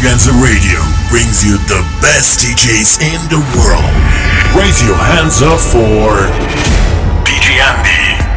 Extravaganza Radio brings you the best DJs in the world. Raise your hands up for DJ Andi.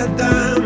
get down.